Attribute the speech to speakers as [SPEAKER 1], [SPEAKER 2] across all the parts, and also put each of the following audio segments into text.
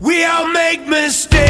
[SPEAKER 1] We all make mistakes.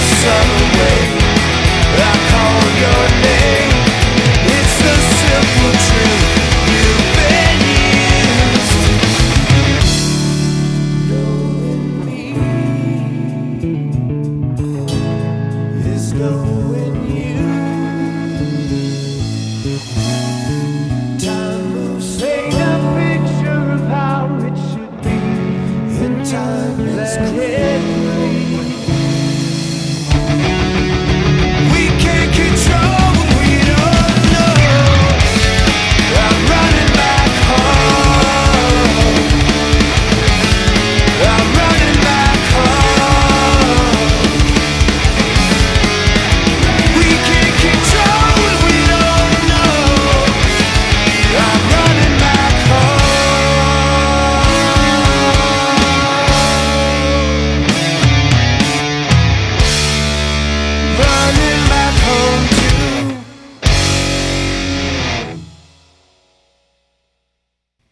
[SPEAKER 1] sun away. I call your name